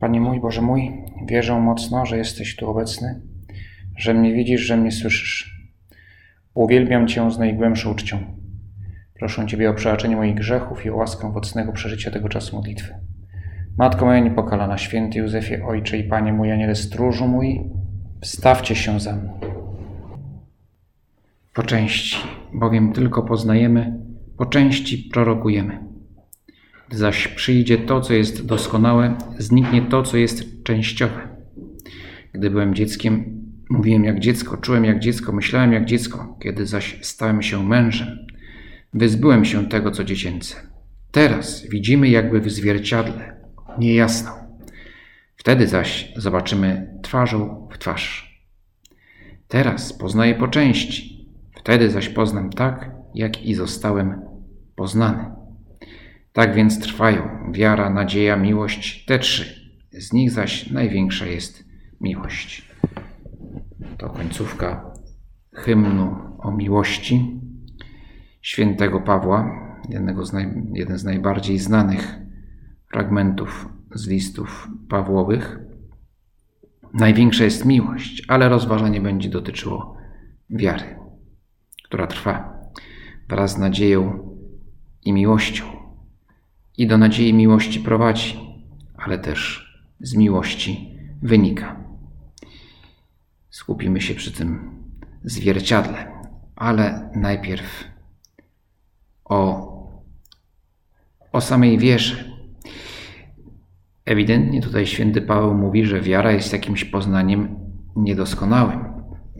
Panie mój, Boże mój, wierzę mocno, że jesteś tu obecny, że mnie widzisz, że mnie słyszysz. Uwielbiam Cię z najgłębszą uczcią. Proszę Ciebie o przebaczenie moich grzechów i o łaskę owocnego przeżycia tego czasu modlitwy. Matko moja niepokalana, święty Józefie, Ojcze i Panie mój, Aniele stróżu mój, wstawcie się za mną. Po części, bowiem tylko poznajemy, po części prorokujemy. Zaś przyjdzie to, co jest doskonałe, zniknie to, co jest częściowe. Gdy byłem dzieckiem, mówiłem jak dziecko, czułem jak dziecko, myślałem jak dziecko. Kiedy zaś stałem się mężem, wyzbyłem się tego, co dziecięce. Teraz widzimy jakby w zwierciadle, niejasno. Wtedy zaś zobaczymy twarzą w twarz. Teraz poznaję po części, wtedy zaś poznam tak, jak i zostałem poznany. Tak więc trwają wiara, nadzieja, miłość, te trzy. Z nich zaś największa jest miłość. To końcówka hymnu o miłości świętego Pawła, jednego z naj, jeden z najbardziej znanych fragmentów z listów Pawłowych. Największa jest miłość, ale rozważanie będzie dotyczyło wiary, która trwa wraz z nadzieją i miłością. I do nadziei miłości prowadzi, ale też z miłości wynika. Skupimy się przy tym zwierciadle, ale najpierw o, o samej wierze. Ewidentnie tutaj święty Paweł mówi, że wiara jest jakimś poznaniem niedoskonałym,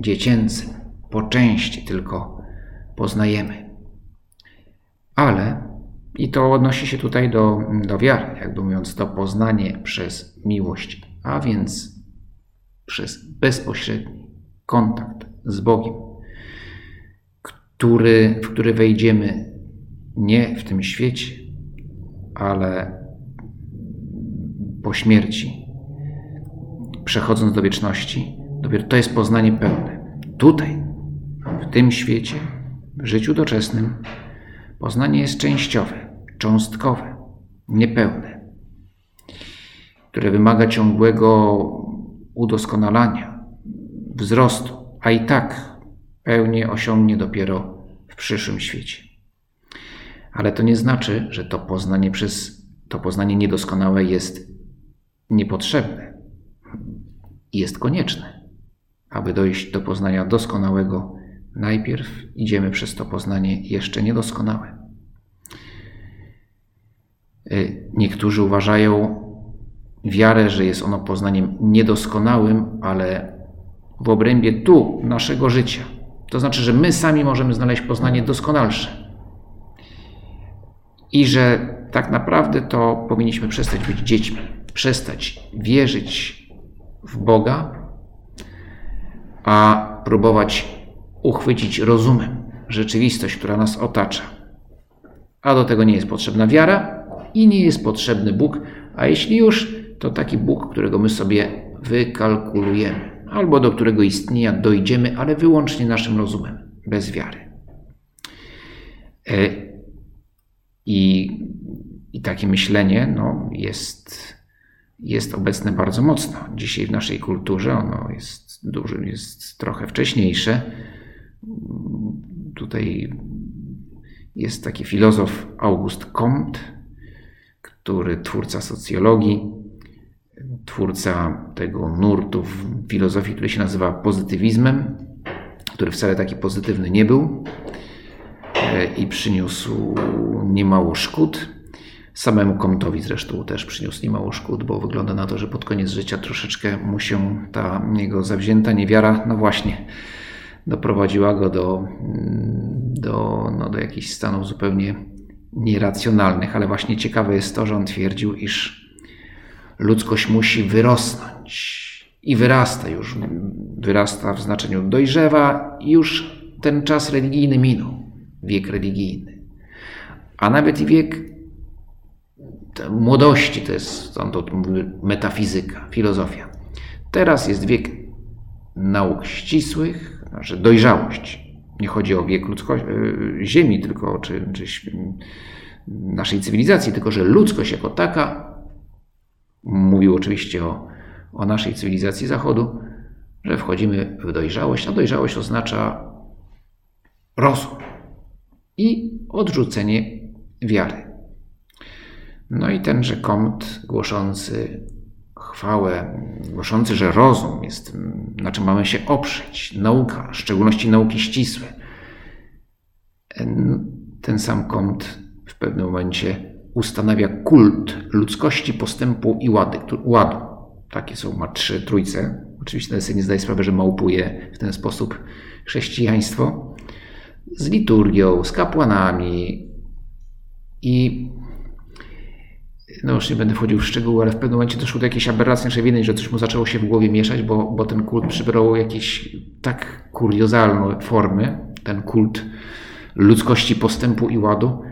dziecięcym, po części tylko poznajemy. Ale, i to odnosi się tutaj do, do wiary, jakby mówiąc, to poznanie przez miłość, a więc przez bezpośredni kontakt z Bogiem, który, w który wejdziemy nie w tym świecie, ale po śmierci, przechodząc do wieczności, dopiero to jest poznanie pełne. Tutaj, w tym świecie, w życiu doczesnym, poznanie jest częściowe, cząstkowe, niepełne, które wymaga ciągłego udoskonalania, wzrostu, a i tak pełnię osiągnie dopiero w przyszłym świecie. Ale to nie znaczy, że to poznanie przez to poznanie niedoskonałe jest niepotrzebne. Jest konieczne. Aby dojść do poznania doskonałego, najpierw idziemy przez to poznanie jeszcze niedoskonałe. Y, niektórzy uważają wiarę, że jest ono poznaniem niedoskonałym, ale w obrębie tu naszego życia. To znaczy, że my sami możemy znaleźć poznanie doskonalsze. I że tak naprawdę to powinniśmy przestać być dziećmi, przestać wierzyć w Boga, a próbować uchwycić rozumem rzeczywistość, która nas otacza. A do tego nie jest potrzebna wiara i nie jest potrzebny Bóg, a jeśli już, to taki Bóg, którego my sobie wykalkulujemy, albo do którego istnienia dojdziemy, ale wyłącznie naszym rozumem, bez wiary. E, I, i takie myślenie no, jest, jest obecne bardzo mocno. Dzisiaj w naszej kulturze ono jest, duży, jest trochę wcześniejsze. Tutaj jest taki filozof August Comte, który twórca socjologii, twórca tego nurtu w filozofii, który się nazywa pozytywizmem, który wcale taki pozytywny nie był e, i przyniósł niemało szkód. Samemu Comtowi zresztą też przyniósł niemało szkód, bo wygląda na to, że pod koniec życia troszeczkę mu się ta jego zawzięta niewiara, no właśnie, doprowadziła go do, do, no do jakichś stanów zupełnie nieracjonalnych, ale właśnie ciekawe jest to, że on twierdził, iż ludzkość musi wyrosnąć i wyrasta już, wyrasta w znaczeniu dojrzewa już ten czas religijny minął, wiek religijny. A nawet i wiek młodości, to jest, mówi, metafizyka, filozofia. Teraz jest wiek nauk ścisłych, znaczy dojrzałość. Nie chodzi o wiek ludzkości, e, Ziemi, tylko czy, czy naszej cywilizacji, tylko że ludzkość jako taka mówił oczywiście o, o naszej cywilizacji Zachodu, że wchodzimy w dojrzałość, a dojrzałość oznacza rozum i odrzucenie wiary. No i tenże komt głoszący chwałę, głoszący, że rozum jest, na czym mamy się oprzeć, nauka, w szczególności nauki ścisłe. Ten sam kąt w pewnym momencie ustanawia kult ludzkości, postępu i ładu. Takie są, ma trzy trójce. Oczywiście sobie nie zdaje sprawy, że małpuje w ten sposób chrześcijaństwo z liturgią, z kapłanami i no już nie będę wchodził w szczegóły, ale w pewnym momencie doszło do jakiejś aberracji naszej winy, że coś mu zaczęło się w głowie mieszać, bo, bo ten kult przybrał jakieś tak kuriozalne formy, ten kult ludzkości postępu i ładu,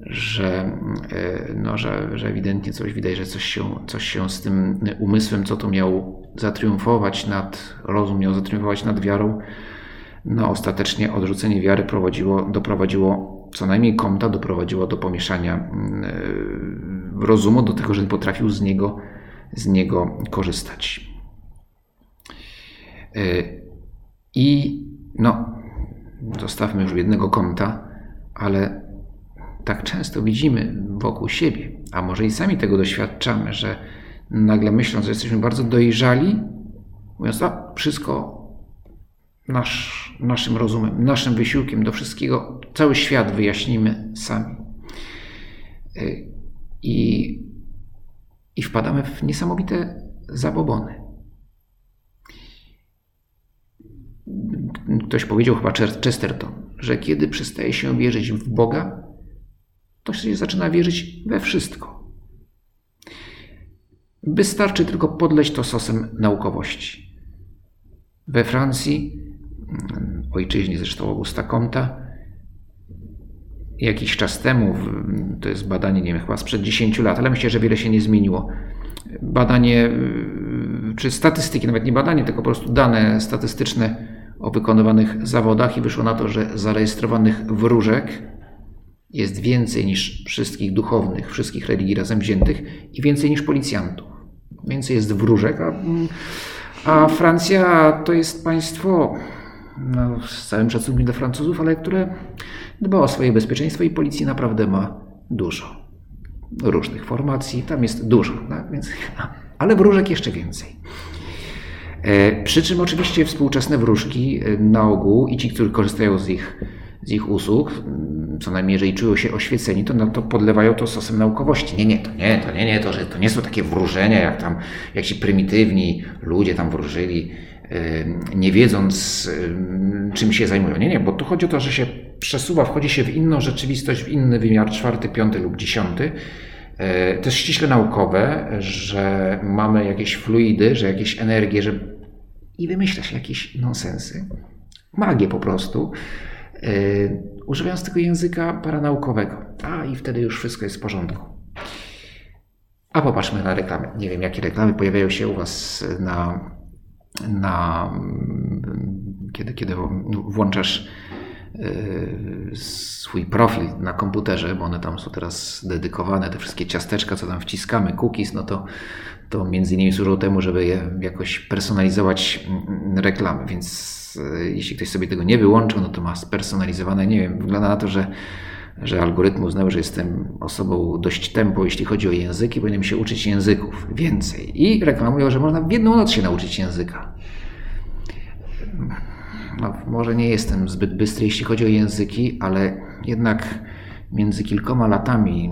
że, e, no, że, że ewidentnie coś widać, że coś się, coś się z tym umysłem, co to miał zatriumfować nad, rozum miał zatriumfować nad wiarą, no ostatecznie odrzucenie wiary prowadziło, doprowadziło, co najmniej Komta doprowadziło do pomieszania mm, e, rozumu, do tego, że potrafił z niego, z niego korzystać. E, I no, zostawmy już jednego Komta, ale tak często widzimy wokół siebie, a może i sami tego doświadczamy, że nagle myśląc, że jesteśmy bardzo dojrzali, mówiąc, a wszystko nasz, naszym rozumem, naszym wysiłkiem do wszystkiego, cały świat wyjaśnimy sami. Y, I, i wpadamy w niesamowite zabobony. Ktoś powiedział chyba Chesterton, że kiedy przestaje się wierzyć w Boga, to się zaczyna wierzyć we wszystko. Wystarczy tylko podleć to sosem naukowości. We Francji, ojczyźnie zresztą Augusta Comta, jakiś czas temu, to jest badanie, nie wiem, chyba sprzed 10 lat, ale myślę, że wiele się nie zmieniło. Badanie, y, czy statystyki, nawet nie badanie, tylko po prostu dane statystyczne o wykonywanych zawodach i wyszło na to, że zarejestrowanych wróżek jest więcej niż wszystkich duchownych, wszystkich religii razem wziętych i więcej niż policjantów. Więcej jest wróżek, a, a Francja to jest państwo, no, z całym szacunkiem dla Francuzów, ale które dba o swoje bezpieczeństwo i policji naprawdę ma dużo. Różnych formacji, tam jest dużo, tak? Więc, ale wróżek jeszcze więcej. E, przy czym oczywiście współczesne wróżki e, na ogół i ci, którzy korzystają z ich z ich usług, mm, co najmniej jeżeli czują się oświeceni, to, no, to podlewają to sosem naukowości. Nie, nie, to nie, to nie, nie, to, że to nie są takie wróżenia, jak tam, jak ci prymitywni ludzie tam wróżyli, nie wiedząc czym się zajmują. Nie, nie, bo tu chodzi o to, że się przesuwa, wchodzi się w inną rzeczywistość, w inny wymiar, czwarty, piąty lub dziesiąty. E, to jest ściśle naukowe, że mamy jakieś fluidy, że jakieś energie, że i wymyśla się jakieś nonsensy. Magię po prostu. Yy, używając tego języka paranaukowego. A i wtedy już wszystko jest w porządku. A popatrzmy na reklamy. Nie wiem, jakie reklamy pojawiają się u Was na, na kiedy, kiedy włączasz yy, swój profil na komputerze, bo one tam są teraz dedykowane, te wszystkie ciasteczka, co tam wciskamy, cookies, no to, to między innymi służą temu, żeby je jakoś personalizować mm, reklamy, więc E, jeśli ktoś sobie tego nie wyłączył, no to ma spersonalizowane, nie wiem, wygląda na to, że, że algorytm uznał, że jestem osobą dość tempo, jeśli chodzi o języki, powinienem się uczyć języków więcej. I reklamują, że można w jedną noc się nauczyć języka. No, może nie jestem zbyt bystry, jeśli chodzi o języki, ale jednak między kilkoma latami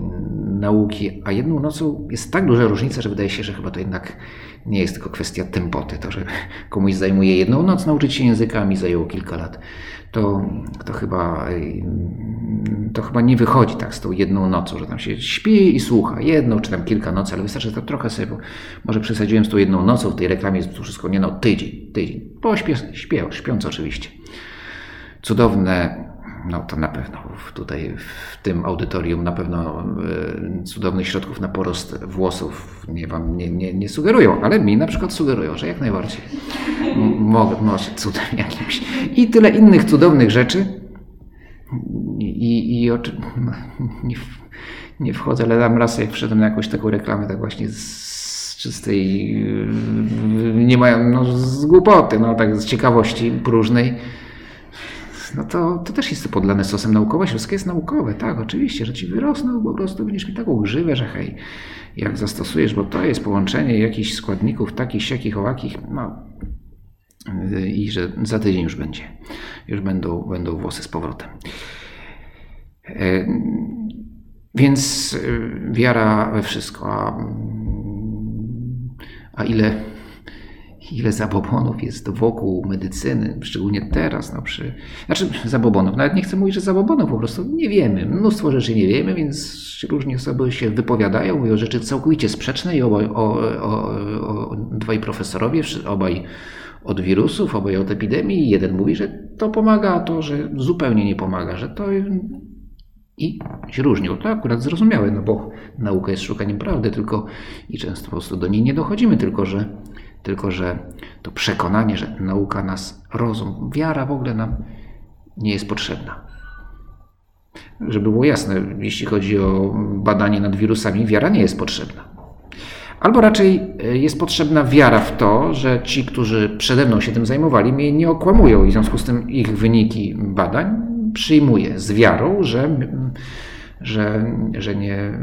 nauki, a jedną nocą jest tak duża różnica, że wydaje się, że chyba to jednak nie jest tylko kwestia tempoty. To, że komuś zajmuje jedną noc nauczyć się języka, mi zajęło kilka lat, to, to, chyba, to chyba nie wychodzi tak z tą jedną nocą, że tam się śpi i słucha. Jedną czy tam kilka nocy, ale wystarczy to trochę sobie, bo może przesadziłem z tą jedną nocą, w tej reklamie jest to wszystko, nie no, tydzień, tydzień. Bo śpię, śpię, śpiąc oczywiście. Cudowne no to na pewno tutaj w tym audytorium na pewno e, cudownych środków na porost włosów nie wam nie, nie, nie sugerują, ale mi na przykład sugerują, że jak najbardziej mogę, może cudem jakimś. I tyle innych cudownych rzeczy. I, i oczy, nie, nie wchodzę, ale dam raz jak wszedłem na jakąś taką reklamę, tak właśnie z czystej, nie mają, no z głupoty, no tak z ciekawości próżnej, no to, to też jest podlane sosem naukowe. Wszystko jest naukowe, tak, oczywiście, że ci wyrosną, po prostu będziesz mi taką grzywę, że hej, jak zastosujesz, bo to jest połączenie jakichś składników takich, siakich, owakich, no i że za tydzień już będzie, już będą, będą włosy z powrotem. E, więc e, wiara we wszystko, a, a ile ile zabobonów jest wokół medycyny, szczególnie teraz. No przy, znaczy zabobonów, nawet nie chcę mówić, że zabobonów, po prostu nie wiemy. Mnóstwo rzeczy nie wiemy, więc różnie osoby się wypowiadają, mówią rzeczy całkowicie sprzeczne i obaj, o, o, o, dwaj profesorowie, obaj od wirusów, obaj od epidemii. Jeden mówi, że to pomaga, a to, że zupełnie nie pomaga, że to i się różnią. To akurat zrozumiałe, no bo nauka jest szukaniem prawdy, tylko i często po prostu do niej nie dochodzimy, tylko że tylko, że to przekonanie, że nauka nas, rozum, wiara w ogóle nam nie jest potrzebna. Żeby było jasne, jeśli chodzi o badanie nad wirusami, wiara nie jest potrzebna. Albo raczej e, jest potrzebna wiara w to, że ci, którzy przede mną się tym zajmowali, mnie nie okłamują i w związku z tym ich wyniki badań przyjmuję z wiarą, że, że, że, nie,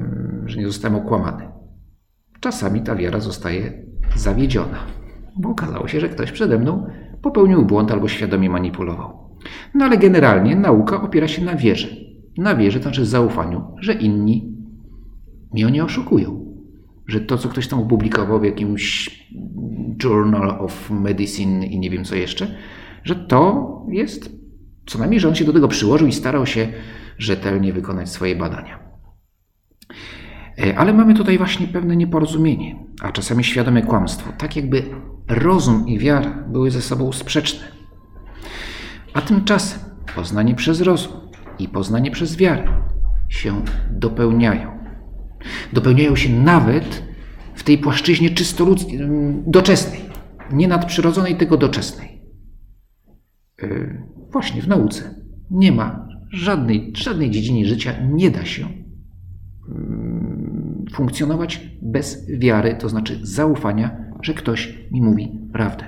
że nie zostałem okłamany. Czasami ta wiara zostaje zawiedziona, bo okazało się, że ktoś przede mną popełnił błąd albo świadomie manipulował. No ale generalnie nauka opiera się na wierze. Na wierze to znaczy zaufaniu, że inni mnie nie oszukują. Że to, co ktoś tam opublikował w jakimś Journal of Medicine i nie wiem co jeszcze, że to jest, co najmniej, że on się do tego przyłożył i starał się rzetelnie wykonać swoje badania. E, ale mamy tutaj właśnie pewne nieporozumienie, a czasami świadome kłamstwo, tak jakby rozum i wiara były ze sobą sprzeczne. A tymczasem poznanie przez rozum i poznanie przez wiarę się dopełniają. Dopełniają się nawet w tej płaszczyźnie czysto ludzkiej, doczesnej, nie nadprzyrodzonej, tylko doczesnej. E, właśnie w nauce nie ma żadnej, żadnej dziedzinie życia, nie da się funkcjonować bez wiary, to znaczy zaufania, że ktoś mi mówi prawdę.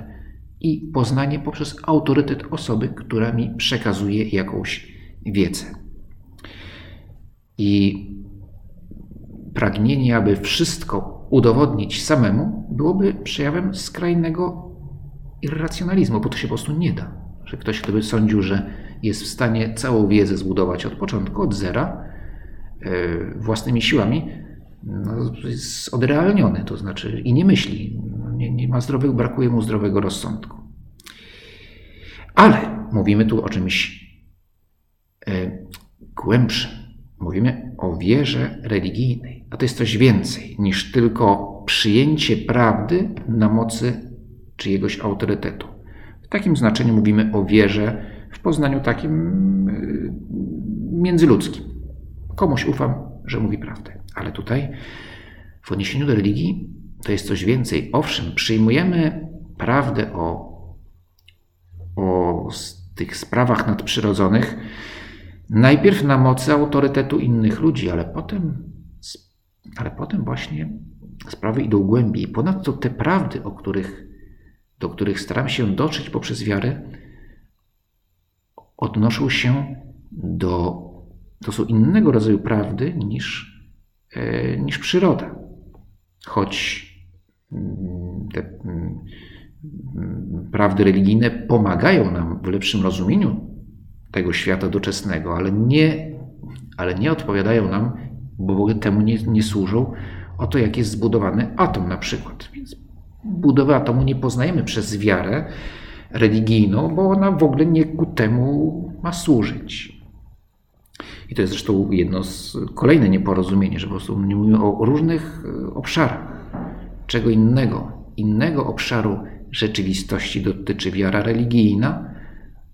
I poznanie poprzez autorytet osoby, która mi przekazuje jakąś wiedzę. I pragnienie, aby wszystko udowodnić samemu, byłoby przejawem skrajnego irracjonalizmu, bo to się po prostu nie da. Że ktoś, kto by sądził, że jest w stanie całą wiedzę zbudować od początku, od zera, e, własnymi siłami, no, jest odrealniony, to znaczy i nie myśli, nie, nie ma zdrowego, brakuje mu zdrowego rozsądku. Ale mówimy tu o czymś e, głębszym. Mówimy o wierze religijnej, a to jest coś więcej niż tylko przyjęcie prawdy na mocy czyjegoś autorytetu. W takim znaczeniu mówimy o wierze w poznaniu takim e, międzyludzkim. Komuś ufam, że mówi prawdę. Ale tutaj w odniesieniu do religii to jest coś więcej. Owszem, przyjmujemy prawdę o, o tych sprawach nadprzyrodzonych najpierw na mocy autorytetu innych ludzi, ale potem, ale potem właśnie sprawy idą głębiej. Ponadto te prawdy, o których, do których staram się dotrzeć poprzez wiarę, odnoszą się do, to są innego rodzaju prawdy niż niż przyroda. Choć mm, te mm, prawdy religijne pomagają nam w lepszym rozumieniu tego świata doczesnego, ale nie, ale nie odpowiadają nam, bo w ogóle temu nie, nie służą, o to, jak jest zbudowany atom na przykład. Więc budowy atomu nie poznajemy przez wiarę religijną, bo ona w ogóle nie ku temu ma służyć. I to jest zresztą jedno z kolejne nieporozumienie, że po prostu nie mówimy o różnych e, obszarach. Czego innego, innego obszaru rzeczywistości dotyczy wiara religijna,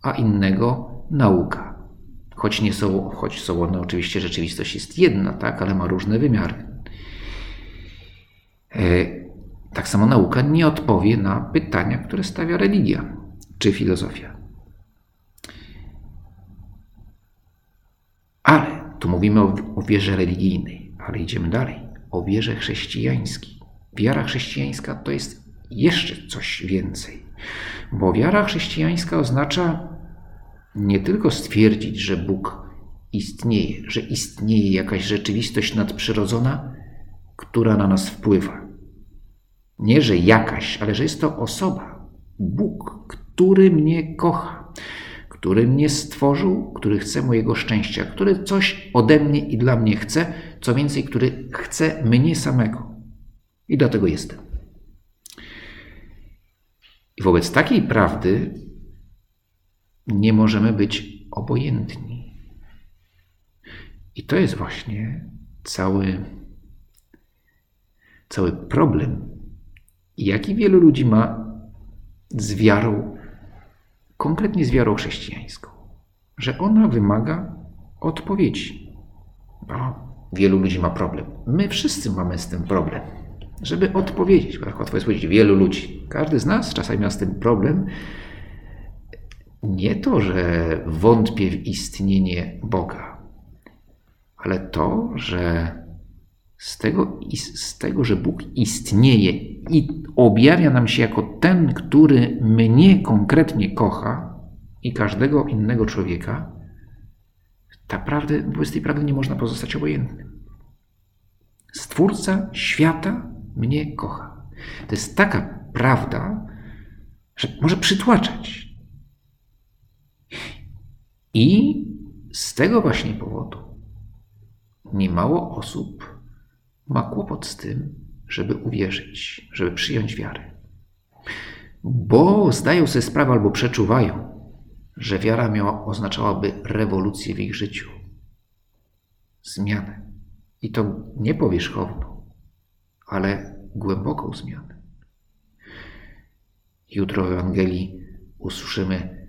a innego nauka. Choć nie są, choć są one oczywiście, rzeczywistość jest jedna, tak, ale ma różne wymiary. E, tak samo nauka nie odpowie na pytania, które stawia religia czy filozofia. Ale tu mówimy o, o wierze religijnej, ale idziemy dalej. O wierze chrześcijańskiej. wiara chrześcijańska to jest jeszcze coś więcej. Bo wiara chrześcijańska oznacza nie tylko stwierdzić, że Bóg istnieje, że istnieje jakaś rzeczywistość nadprzyrodzona, która na nas wpływa. Nie, że jakaś, ale że jest to osoba, Bóg, który mnie kocha, który mnie stworzył, który chce mojego szczęścia, który coś ode mnie i dla mnie chce, co więcej, który chce mnie samego. I dlatego jestem. I wobec takiej prawdy nie możemy być obojętni. I to jest właśnie cały, cały problem, jaki wielu ludzi ma z wiarą, konkretnie z wiarą chrześcijańską, że ona wymaga odpowiedzi. Bo wielu ludzi ma problem. My wszyscy mamy z tym problem, żeby odpowiedzieć. Bo tak łatwo jest powiedzieć, wielu ludzi. Każdy z nas czasami ma z tym problem. Nie to, że wątpię w istnienie Boga, ale to, że z tego, z tego, że Bóg istnieje i objawia nam się jako ten, który mnie konkretnie kocha i każdego innego człowieka, ta prawdy, wobec tej prawdy nie można pozostać obojętnym. Stwórca świata mnie kocha. To jest taka prawda, że może przytłaczać. I z tego właśnie powodu niemało osób ma kłopot z tym, żeby uwierzyć, żeby przyjąć wiarę. Bo zdają sobie sprawę albo przeczuwają, że wiara miała, oznaczałaby rewolucję w ich życiu, zmianę. I to nie powierzchowną, ale głęboką zmianę. Jutro w Ewangelii usłyszymy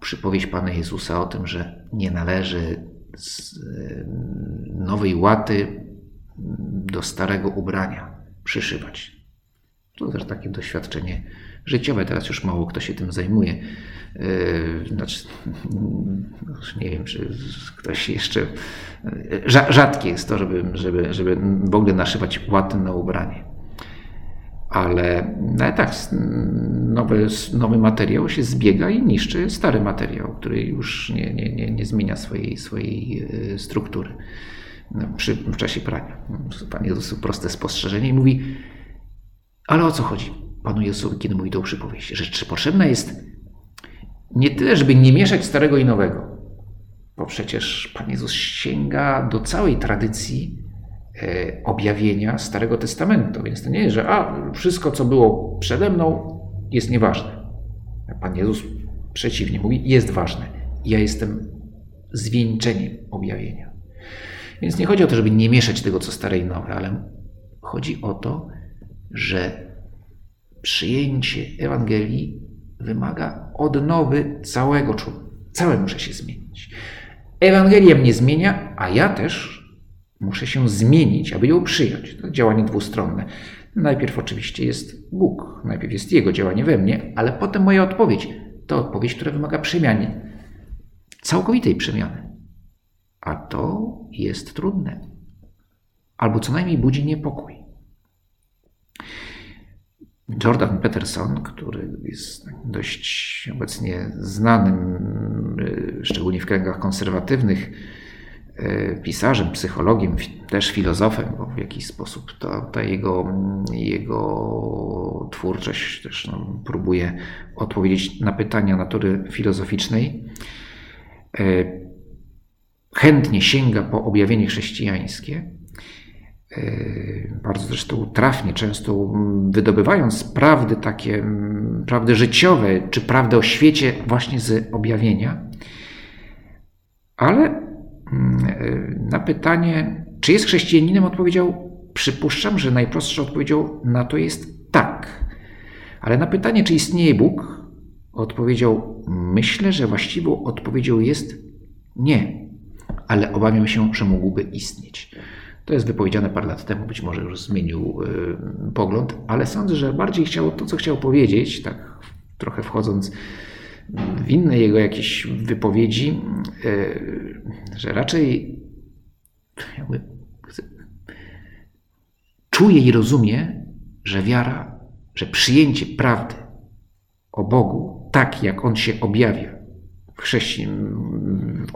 przypowieść Pana Jezusa o tym, że nie należy z nowej łaty do starego ubrania przyszywać. To też takie doświadczenie życiowe. Teraz już mało kto się tym zajmuje. Yy, znaczy, nie wiem, czy ktoś jeszcze. Yy, rzadkie jest to, żeby, żeby, żeby w ogóle naszywać łaty na ubranie. Ale, no tak, nowy, nowy materiał się zbiega i niszczy stary materiał, który już nie, nie, nie, nie zmienia swojej, swojej yy, struktury przy, w czasie prania. Pan Jezus proste spostrzeżenie i mówi, ale o co chodzi Panu Jezusowi, kiedy mówi tą przypowieść? Czy potrzebna jest nie tyle, żeby nie mieszać starego i nowego, bo przecież Pan Jezus sięga do całej tradycji e, objawienia Starego Testamentu, więc to nie jest, że a, wszystko, co było przede mną, jest nieważne. Pan Jezus przeciwnie mówi, jest ważne. Ja jestem zwieńczeniem objawienia. Więc nie chodzi o to, żeby nie mieszać tego, co stare i nowe, ale chodzi o to, że przyjęcie Ewangelii wymaga odnowy całego człowieka. Całe muszę się zmienić. Ewangelia mnie zmienia, a ja też muszę się zmienić, aby ją przyjąć. To działanie dwustronne. Najpierw oczywiście jest Bóg, najpierw jest Jego działanie we mnie, ale potem moja odpowiedź. To odpowiedź, która wymaga przemiany. Całkowitej przemiany. A to jest trudne. Albo co najmniej budzi niepokój. Jordan Peterson, który jest dość obecnie znanym, y, szczególnie w kręgach konserwatywnych, y, pisarzem, psychologiem, też filozofem, bo w jakiś sposób to, ta jego, jego twórczość też no, próbuje odpowiedzieć na pytania natury filozoficznej. Chętnie sięga po objawienie chrześcijańskie, e, bardzo zresztą trafnie, często wydobywając prawdy takie, prawdy życiowe, czy prawdę o świecie właśnie z objawienia. Ale e, na pytanie, czy jest chrześcijaninem, odpowiedział: Przypuszczam, że najprostszą odpowiedzią na to jest tak. Ale na pytanie, czy istnieje Bóg, odpowiedział: Myślę, że właściwą odpowiedzią jest nie ale obawiam się, że mógłby istnieć. To jest wypowiedziane parę lat temu, być może już zmienił y, pogląd, ale sądzę, że bardziej chciał to, co chciał powiedzieć, tak trochę wchodząc w inne jego jakieś wypowiedzi, y, że raczej jakby czuje i rozumie, że wiara, że przyjęcie prawdy o Bogu, tak jak On się objawia w, chrześci- w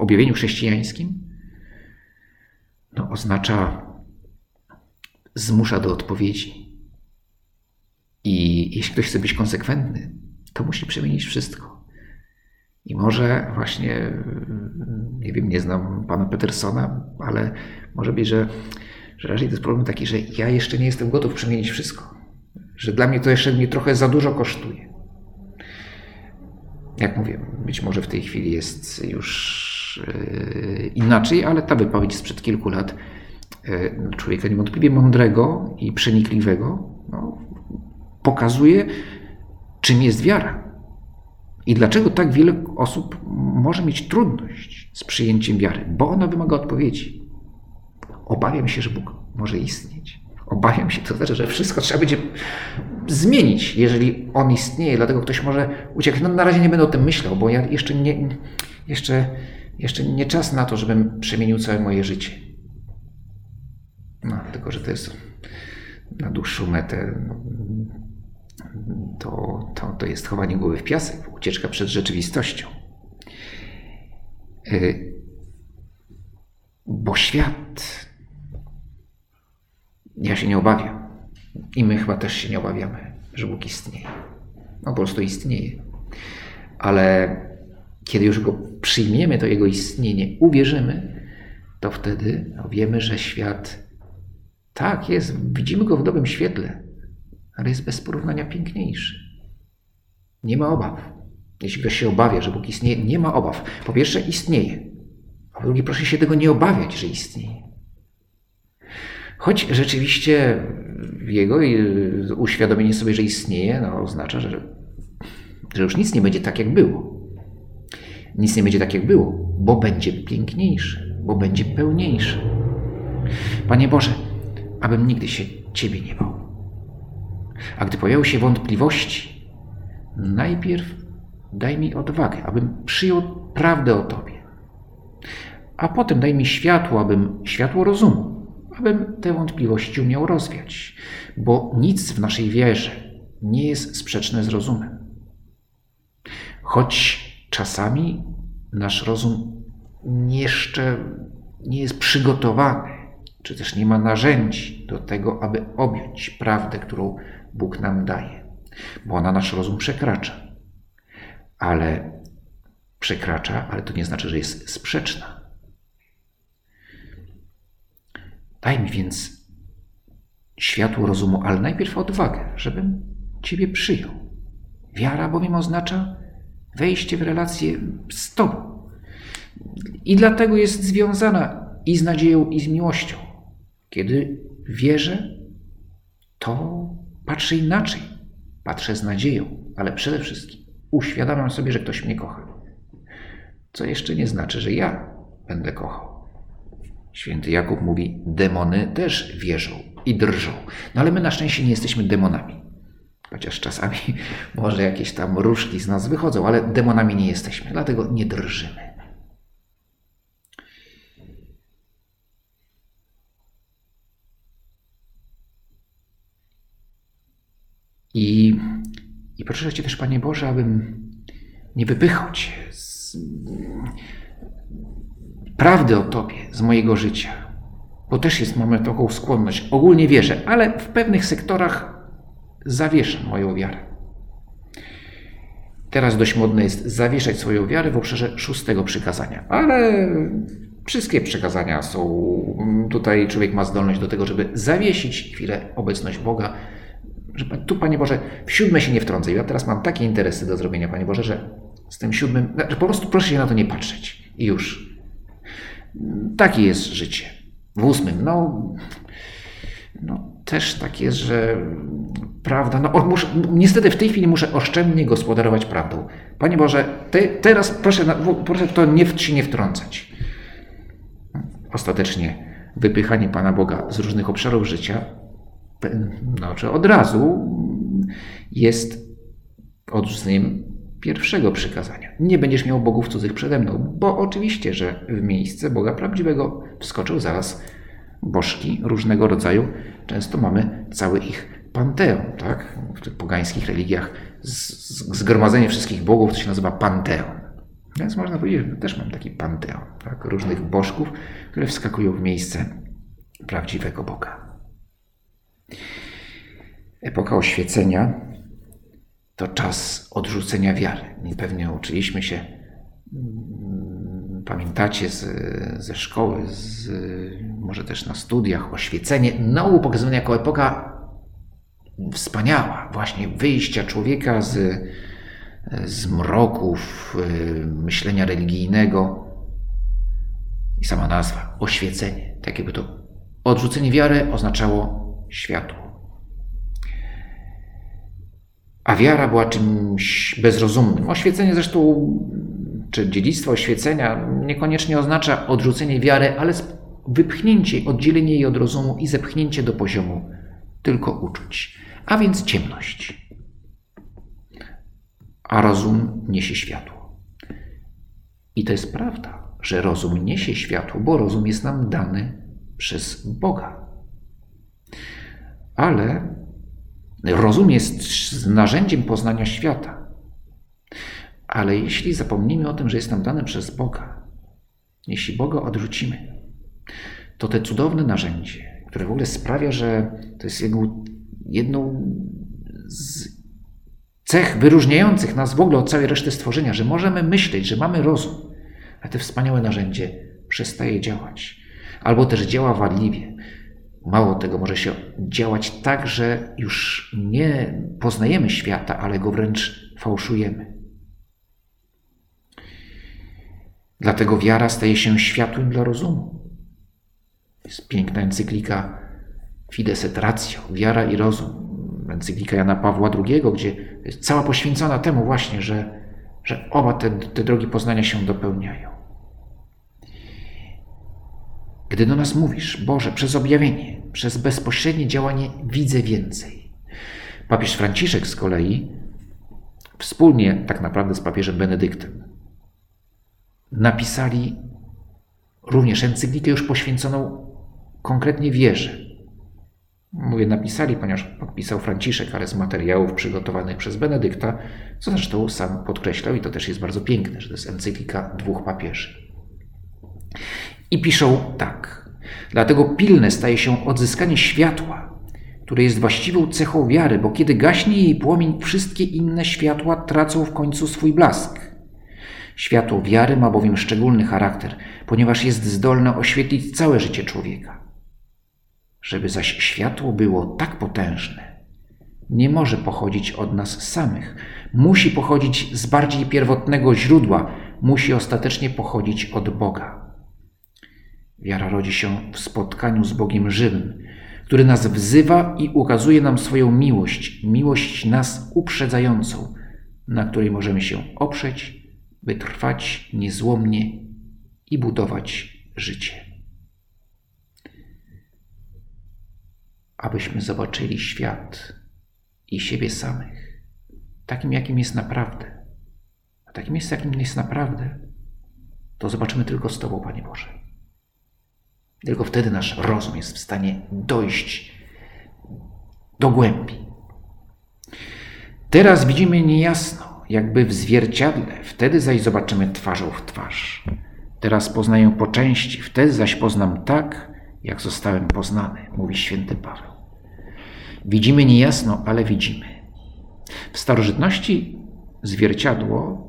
objawieniu chrześcijańskim, no, oznacza, zmusza do odpowiedzi. I jeśli ktoś chce być konsekwentny, to musi przemienić wszystko. I może właśnie, nie wiem, nie znam pana Petersona, ale może być, że, że raczej to jest problem taki, że ja jeszcze nie jestem gotów przemienić wszystko. Że dla mnie to jeszcze mnie trochę za dużo kosztuje. Jak mówię, być może w tej chwili jest już yy, inaczej, ale ta wypowiedź sprzed kilku lat yy, człowieka niewątpliwie mądrego i przenikliwego no, pokazuje, czym jest wiara. I dlaczego tak wiele osób może mieć trudność z przyjęciem wiary? Bo ona wymaga odpowiedzi. Obawiam się, że Bóg może istnieć. Obawiam się, to znaczy, że wszystko trzeba będzie zmienić, jeżeli On istnieje, dlatego ktoś może uciekać. No, na razie nie będę o tym myślał, bo ja jeszcze nie, jeszcze, jeszcze nie czas na to, żebym przemienił całe moje życie. No, tylko, że to jest na dłuższą metę. To, to, to jest chowanie głowy w piasek, ucieczka przed rzeczywistością. Bo świat, ja się nie obawiam, i my chyba też się nie obawiamy, że Bóg istnieje. No po prostu istnieje. Ale kiedy już go przyjmiemy, to jego istnienie, uwierzymy, to wtedy wiemy, że świat tak jest, widzimy go w dobrym świetle, ale jest bez porównania piękniejszy. Nie ma obaw. Jeśli ktoś się obawia, że Bóg istnieje, nie ma obaw. Po pierwsze, istnieje. Po drugie, proszę się tego nie obawiać, że istnieje. Choć rzeczywiście jego uświadomienie sobie, że istnieje, no, oznacza, że, że już nic nie będzie tak, jak było. Nic nie będzie tak, jak było, bo będzie piękniejszy, bo będzie pełniejszy. Panie Boże, abym nigdy się Ciebie nie bał. A gdy pojawią się wątpliwości, najpierw daj mi odwagę, abym przyjął prawdę o Tobie. A potem daj mi światło, abym światło rozumu, abym te wątpliwości umiał rozwiać, bo nic w naszej wierze nie jest sprzeczne z rozumem. Choć czasami nasz rozum jeszcze nie jest przygotowany, czy też nie ma narzędzi do tego, aby objąć prawdę, którą Bóg nam daje, bo ona nasz rozum przekracza. Ale przekracza, ale to nie znaczy, że jest sprzeczna. Daj mi więc światło rozumu, ale najpierw odwagę, żebym Ciebie przyjął. Wiara bowiem oznacza wejście w relację z Tobą. I dlatego jest związana i z nadzieją, i z miłością. Kiedy wierzę, to patrzę inaczej. Patrzę z nadzieją, ale przede wszystkim uświadamiam sobie, że ktoś mnie kocha. Co jeszcze nie znaczy, że ja będę kochał. Święty Jakub mówi: demony też wierzą i drżą. No ale my na szczęście nie jesteśmy demonami. Chociaż czasami może jakieś tam różki z nas wychodzą, ale demonami nie jesteśmy, dlatego nie drżymy. I, i proszę Cię też, Panie Boże, abym nie wypychał Cię z prawdy o Tobie, z mojego życia. Bo też jest, mamy taką skłonność. Ogólnie wierzę, ale w pewnych sektorach zawieszam moją wiarę. Teraz dość modne jest zawieszać swoją wiarę w obszarze szóstego przykazania. Ale wszystkie przykazania są. Tutaj człowiek ma zdolność do tego, żeby zawiesić chwilę obecność Boga że tu, Panie Boże, w siódme się nie wtrącę. Ja teraz mam takie interesy do zrobienia, Panie Boże, że z tym siódmym, że po prostu proszę się na to nie patrzeć. I już. Takie jest życie. W ósmym, no, no też tak jest, że prawda, no muszę, niestety w tej chwili muszę oszczędnie gospodarować prawdą. Panie Boże, te, teraz proszę, proszę to nie, się nie wtrącać. Ostatecznie wypychanie Pana Boga z różnych obszarów życia znaczy od razu jest odrzuceniem pierwszego przykazania. Nie będziesz miał bogów cudzych przede mną, bo oczywiście, że w miejsce Boga prawdziwego wskoczył zaraz bożki różnego rodzaju. Często mamy cały ich panteon, tak? W tych pogańskich religiach zgromadzenie wszystkich bogów to się nazywa panteon. Więc można powiedzieć, że też mam taki panteon, tak? różnych bożków, które wskakują w miejsce prawdziwego Boga. Epoka oświecenia to czas odrzucenia wiary. Pewnie uczyliśmy się, pamiętacie z, ze szkoły, z, może też na studiach, oświecenie nauku pokazywane jako epoka wspaniała, właśnie wyjścia człowieka z, z mroków y, myślenia religijnego. I sama nazwa, oświecenie, tak jakby to odrzucenie wiary oznaczało światło. A wiara była czymś bezrozumnym. Oświecenie zresztą, czy dziedzictwo oświecenia niekoniecznie oznacza odrzucenie wiary, ale wypchnięcie, oddzielenie jej od rozumu i zepchnięcie do poziomu tylko uczuć, a więc ciemność. A rozum niesie światło. I to jest prawda, że rozum niesie światło, bo rozum jest nam dany przez Boga. Ale rozum jest narzędziem poznania świata. Ale jeśli zapomnimy o tym, że jest nam dane przez Boga, jeśli Boga odrzucimy, to te cudowne narzędzie, które w ogóle sprawia, że to jest jedną, jedną z cech wyróżniających nas w ogóle od całej reszty stworzenia, że możemy myśleć, że mamy rozum, a te wspaniałe narzędzie przestaje działać albo też działa wadliwie. Mało tego, może się działać tak, że już nie poznajemy świata, ale go wręcz fałszujemy. Dlatego wiara staje się światłem dla rozumu. Jest piękna encyklika Fides et Ratio, wiara i rozum. Encyklika Jana Pawła II, gdzie jest cała poświęcona temu właśnie, że, że oba te, te drogi poznania się dopełniają. Gdy do nas mówisz, Boże, przez objawienie, przez bezpośrednie działanie widzę więcej. Papież Franciszek z kolei, wspólnie tak naprawdę z papieżem Benedyktem, napisali również encyklikę już poświęconą konkretnie wierze. Mówię napisali, ponieważ podpisał Franciszek, ale z materiałów przygotowanych przez Benedykta, co zresztą sam podkreślał i to też jest bardzo piękne, że to jest encyklika dwóch papieży. I piszą tak. Dlatego pilne staje się odzyskanie światła, które jest właściwą cechą wiary, bo kiedy gaśnie jej płomień, wszystkie inne światła tracą w końcu swój blask. Światło wiary ma bowiem szczególny charakter, ponieważ jest zdolne oświetlić całe życie człowieka. Żeby zaś światło było tak potężne, nie może pochodzić od nas samych, musi pochodzić z bardziej pierwotnego źródła, musi ostatecznie pochodzić od Boga. Wiara rodzi się w spotkaniu z Bogiem żywym, który nas wzywa i ukazuje nam swoją miłość, miłość nas uprzedzającą, na której możemy się oprzeć, by trwać niezłomnie i budować życie. Abyśmy zobaczyli świat i siebie samych, takim jakim jest naprawdę. A takim jest, jakim jest naprawdę, to zobaczymy tylko z Tobą, Panie Boże. Tylko wtedy nasz rozum jest w stanie dojść do głębi. Teraz widzimy niejasno, jakby w zwierciadle, wtedy zaś zobaczymy twarzą w twarz. Teraz poznaję po części, wtedy zaś poznam tak, jak zostałem poznany, mówi święty Paweł. Widzimy niejasno, ale widzimy. W starożytności zwierciadło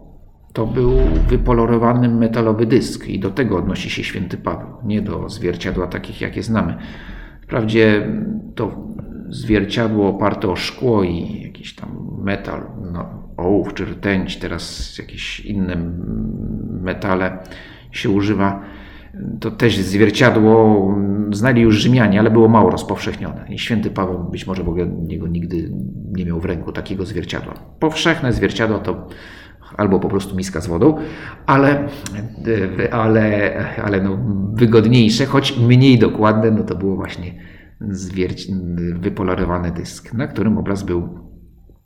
to był wypolerowany metalowy dysk i do tego odnosi się święty Paweł, nie do zwierciadła takich, jakie znamy. Wprawdzie to zwierciadło oparte o szkło i jakiś tam metal, no, ołów czy rtęć, teraz jakieś inne metale się używa. To też zwierciadło znali już Rzymianie, ale było mało rozpowszechnione. I święty Paweł być może w ogóle niego nigdy nie miał w ręku takiego zwierciadła. Powszechne zwierciadło to albo po prostu miska z wodą, ale, ale, ale no wygodniejsze, choć mniej dokładne, no to było właśnie zwierci, wypolarowany dysk, na którym obraz był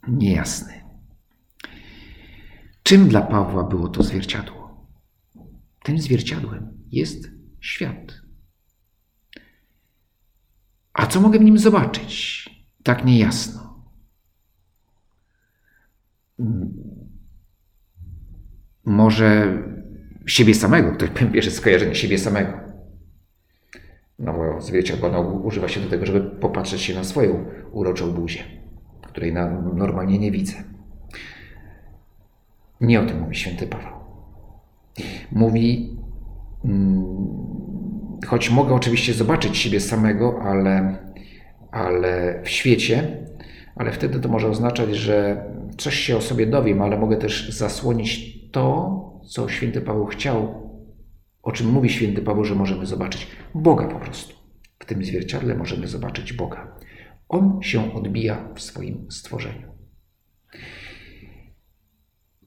niejasny. Czym dla Pawła było to zwierciadło? Tym zwierciadłem jest świat. A co mogę w nim zobaczyć? tak niejasno. Może siebie samego, to pierwsze skojarzenie siebie samego. No bo zwierciadło używa się do tego, żeby popatrzeć się na swoją uroczą buzię, której na, normalnie nie widzę. Nie o tym mówi święty Paweł. Mówi, mm, choć mogę oczywiście zobaczyć siebie samego, ale, ale w świecie, ale wtedy to może oznaczać, że coś się o sobie dowiem, ale mogę też zasłonić to, co święty Paweł chciał, o czym mówi święty Paweł, że możemy zobaczyć Boga po prostu. W tym zwierciadle możemy zobaczyć Boga. On się odbija w swoim stworzeniu.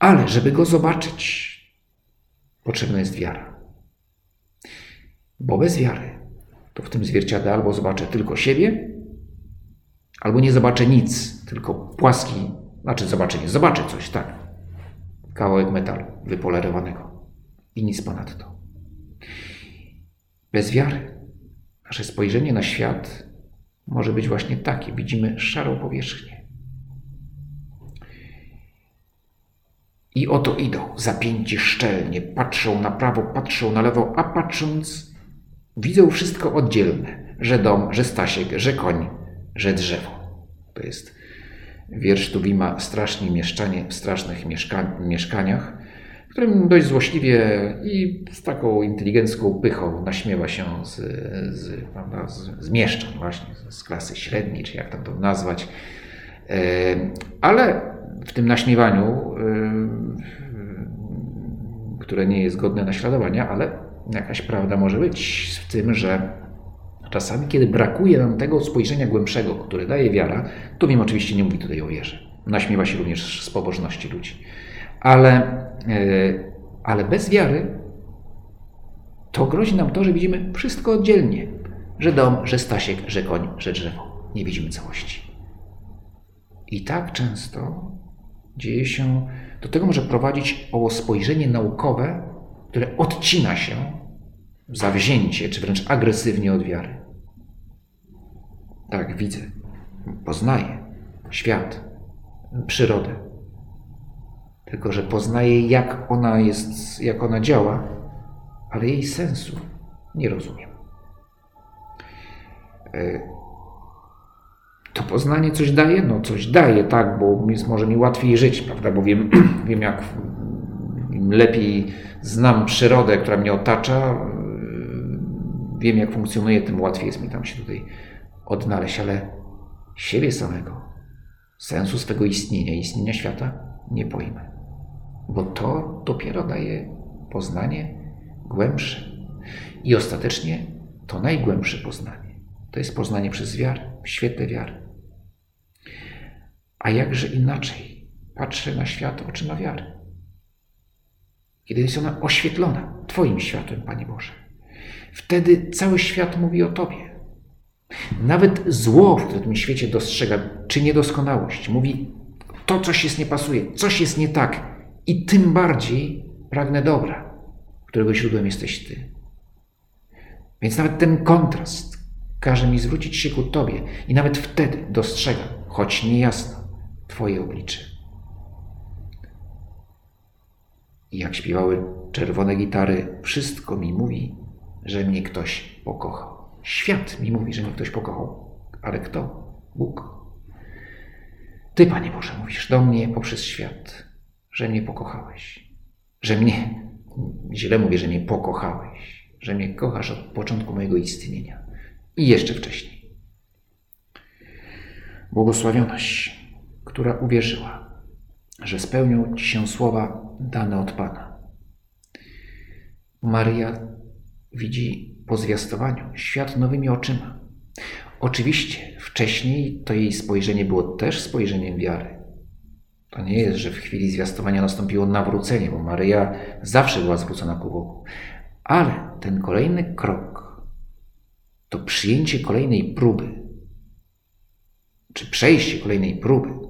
Ale żeby go zobaczyć, potrzebna jest wiara. Bo bez wiary to w tym zwierciadle albo zobaczę tylko siebie, albo nie zobaczę nic, tylko płaski, znaczy zobaczę, nie zobaczę coś, tak. Kawałek metalu wypolerowanego i nic ponadto. Bez wiary nasze spojrzenie na świat może być właśnie takie. Widzimy szarą powierzchnię. I oto idą, zapięci szczelnie, patrzą na prawo, patrzą na lewo, a patrząc, widzą wszystko oddzielne, że dom, że Stasiek, że koń, że drzewo. To jest wiersz Tuwima Strasznie mieszczanie w strasznych mieszka mieszkaniach, w którym dość złośliwie i z taką inteligencką pychą naśmiewa się z, z, prawda, z, z mieszczan właśnie, z klasy średniej, czy jak tam to nazwać. E, ale w tym naśmiewaniu, e, które nie jest godne naśladowania, ale jakaś prawda może być w tym, że czasami, kiedy brakuje nam tego spojrzenia głębszego, które daje wiara, to wiem, oczywiście nie mówi tutaj o wierze. Naśmiewa się również z pobożności ludzi. Ale, e, ale bez wiary to grozi nam to, że widzimy wszystko oddzielnie. Że dom, że Stasiek, że koń, że drzewo. Nie widzimy całości. I tak często dzieje się, do tego może prowadzić owo spojrzenie naukowe, które odcina się zawzięcie, czy wręcz agresywnie od wiary. Tak, widzę, poznaję świat, przyrodę. Tylko, że poznaję, jak ona jest, jak ona działa, ale jej sensu nie rozumiem. To poznanie coś daje? No coś daje, tak, bo jest może mi łatwiej żyć, prawda, bo wiem, wiem jak im lepiej znam przyrodę, która mnie otacza, wiem jak funkcjonuje, tym łatwiej jest mi tam się tutaj odnaleźć, ale siebie samego, sensu swego istnienia, istnienia świata nie pojmę. Bo to dopiero daje poznanie głębsze. I ostatecznie to najgłębsze poznanie. To jest poznanie przez wiarę, w świetle wiary. A jakże inaczej patrzę na świat oczyma wiary. Kiedy jest ona oświetlona Twoim światłem, Panie Boże. Wtedy cały świat mówi o Tobie. Nawet zło w tym świecie dostrzega, czy niedoskonałość. Mówi, to coś jest nie pasuje, coś jest nie tak. I tym bardziej pragnę dobra, którego źródłem jesteś Ty. Więc nawet ten kontrast każe mi zwrócić się ku Tobie i nawet wtedy dostrzegam, choć niejasno, Twoje oblicze. I jak śpiewały czerwone gitary, wszystko mi mówi, że mnie ktoś pokochał. Świat mi mówi, że mnie ktoś pokochał. Ale kto? Bóg. Ty, Panie Boże, mówisz do mnie poprzez świat, że mnie pokochałeś. Że mnie, źle mówię, że mnie pokochałeś. Że mnie kochasz od początku mojego istnienia. I jeszcze wcześniej. Błogosławioność, która uwierzyła, że spełnią Ci się słowa dane od Pana. Maria widzi po zwiastowaniu świat nowymi oczyma. Oczywiście wcześniej to jej spojrzenie było też spojrzeniem wiary. To nie jest, że w chwili zwiastowania nastąpiło nawrócenie, bo Maryja zawsze była zwrócona ku Bogu. Ale ten kolejny krok to przyjęcie kolejnej próby, czy przejście kolejnej próby,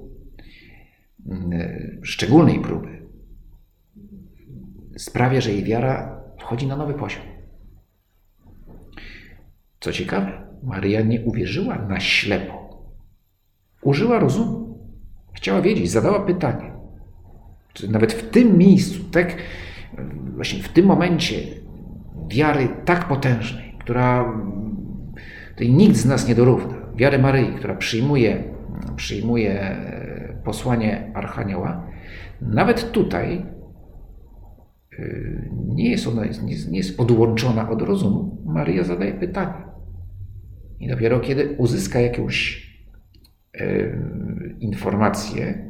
szczególnej próby, sprawia, że jej wiara wchodzi na nowy poziom. Co ciekawe, Maryja nie uwierzyła na ślepo. użyła rozumu. Chciała wiedzieć, zadała pytanie. Nawet w tym miejscu, tak, właśnie w tym momencie wiary tak potężnej, która której nikt z nas nie dorówna, wiary Maryi, która przyjmuje, przyjmuje posłanie Archanioła, nawet tutaj y, nie jest ona nie, jest odłączona od rozumu. Maryja zadaje pytanie. I dopiero kiedy uzyska jakąś y, informację,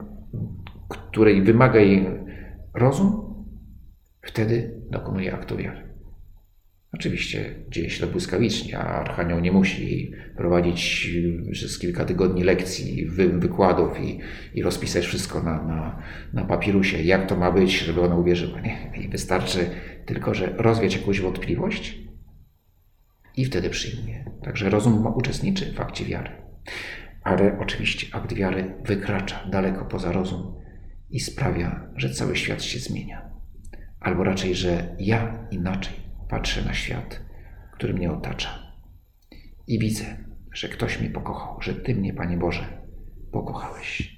której wymaga jej rozum, wtedy dokonuje aktu wiary. Oczywiście dzieje się to błyskawicznie, a Archanioł nie musi prowadzić przez kilka tygodni lekcji, wy, wykładów i, i rozpisać wszystko na, na, na papirusie, jak to ma być, żeby ona uwierzyła. Nie. I wystarczy tylko, że rozwiać jakąś wątpliwość i wtedy przyjmuje. Także rozum uczestniczy w akcie wiary. Ale oczywiście akt wiary wykracza daleko poza rozum i sprawia, że cały świat się zmienia. Albo raczej, że ja inaczej patrzę na świat, który mnie otacza i widzę, że ktoś mnie pokochał, że Ty mnie, Panie Boże, pokochałeś.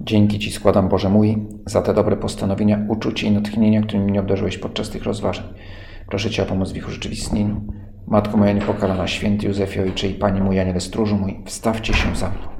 Dzięki Ci składam, Boże mój, za te dobre postanowienia, uczucie i natchnienia, którymi mnie obdarzyłeś podczas tych rozważań. Proszę Cię o pomoc w ich urzeczywistnieniu. Matko moja niepokalana, święty Józefie, Ojcze i Panie mój, Aniele Stróżu mój, wstawcie się za mną.